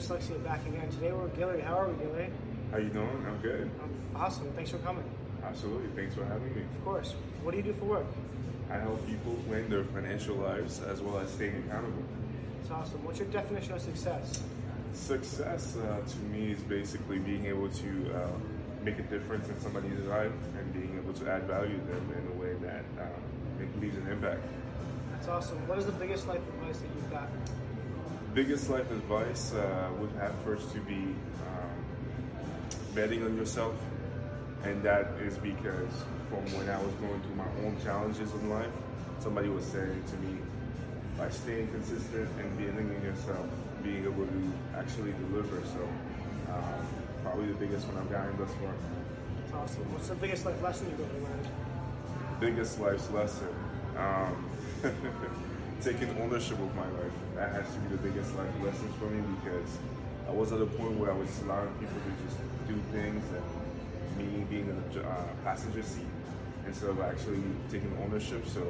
for back again. Today we're with Gilly. How are we, Gilly? How you doing? I'm good. Um, awesome. Thanks for coming. Absolutely. Thanks for having me. Of course. What do you do for work? I help people plan their financial lives as well as staying accountable. It's awesome. What's your definition of success? Success uh, to me is basically being able to uh, make a difference in somebody's life and being able to add value to them in a way that uh, leaves an impact. That's awesome. What is the biggest life advice that you've got? Biggest life advice uh, would have first to be um, betting on yourself, and that is because from when I was going through my own challenges in life, somebody was saying to me, by staying consistent and believing in yourself, being able to actually deliver. So, um, probably the biggest one I've gotten thus far. That's awesome. What's the biggest life lesson you've ever learned? Biggest life's lesson. Um, taking ownership of my life. That has to be the biggest life lessons for me because I was at a point where I was allowing people to just do things and me being in the uh, passenger seat instead of actually taking ownership. So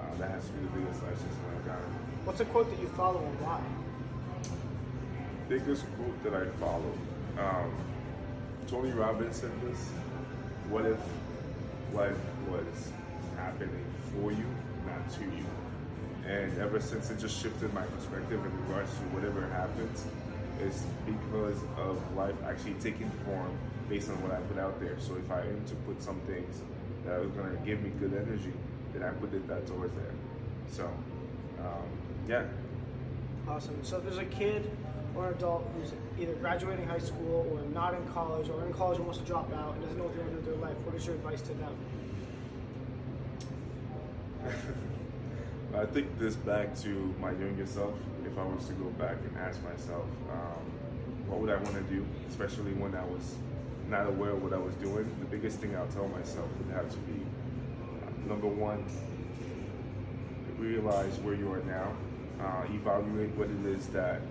uh, that has to be the biggest life lesson I've gotten. What's a quote that you follow and why? Biggest quote that I follow. Um, Tony Robbins said this. What if life was happening for you, not to you? And ever since it just shifted my perspective in regards to whatever happens, is because of life actually taking form based on what I put out there. So if I aim to put some things that are going to give me good energy, then I put it that towards there. So, um, yeah. Awesome. So if there's a kid or an adult who's either graduating high school or not in college or in college and wants to drop out and doesn't know what they want to do with their life, what is your advice to them? I think this back to my younger self. If I was to go back and ask myself, um, what would I want to do, especially when I was not aware of what I was doing, the biggest thing I'll tell myself would have to be uh, number one, realize where you are now, uh, evaluate what it is that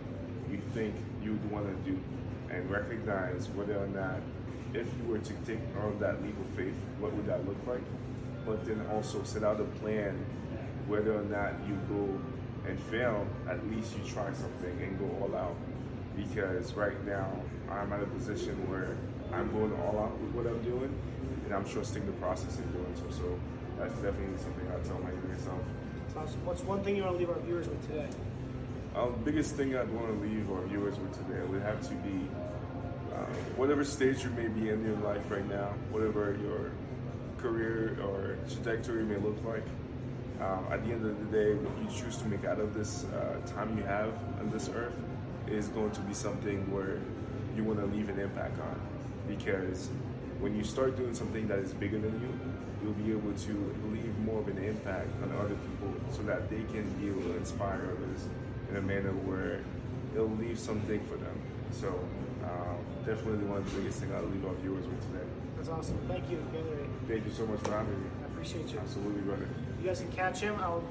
you think you'd want to do, and recognize whether or not, if you were to take on that leap of faith, what would that look like? But then also set out a plan whether or not you go and fail, at least you try something and go all out. Because right now, I'm at a position where I'm going all out with what I'm doing, and I'm trusting the process in doing so. So that's definitely something I tell my younger self. Awesome. What's one thing you want to leave our viewers with today? Um, the biggest thing I'd want to leave our viewers with today would have to be uh, whatever stage you may be in your life right now, whatever your career or trajectory may look like, um, at the end of the day, what you choose to make out of this uh, time you have on this earth is going to be something where you want to leave an impact on. Because when you start doing something that is bigger than you, you'll be able to leave more of an impact on other people so that they can be able to inspire others in a manner where it'll leave something for them. So um, definitely one of the biggest things I'll leave our viewers with today. That's awesome. Thank you, Gilly. Thank you so much for having me. Appreciate you. Absolutely, brother. You guys can catch him. I'll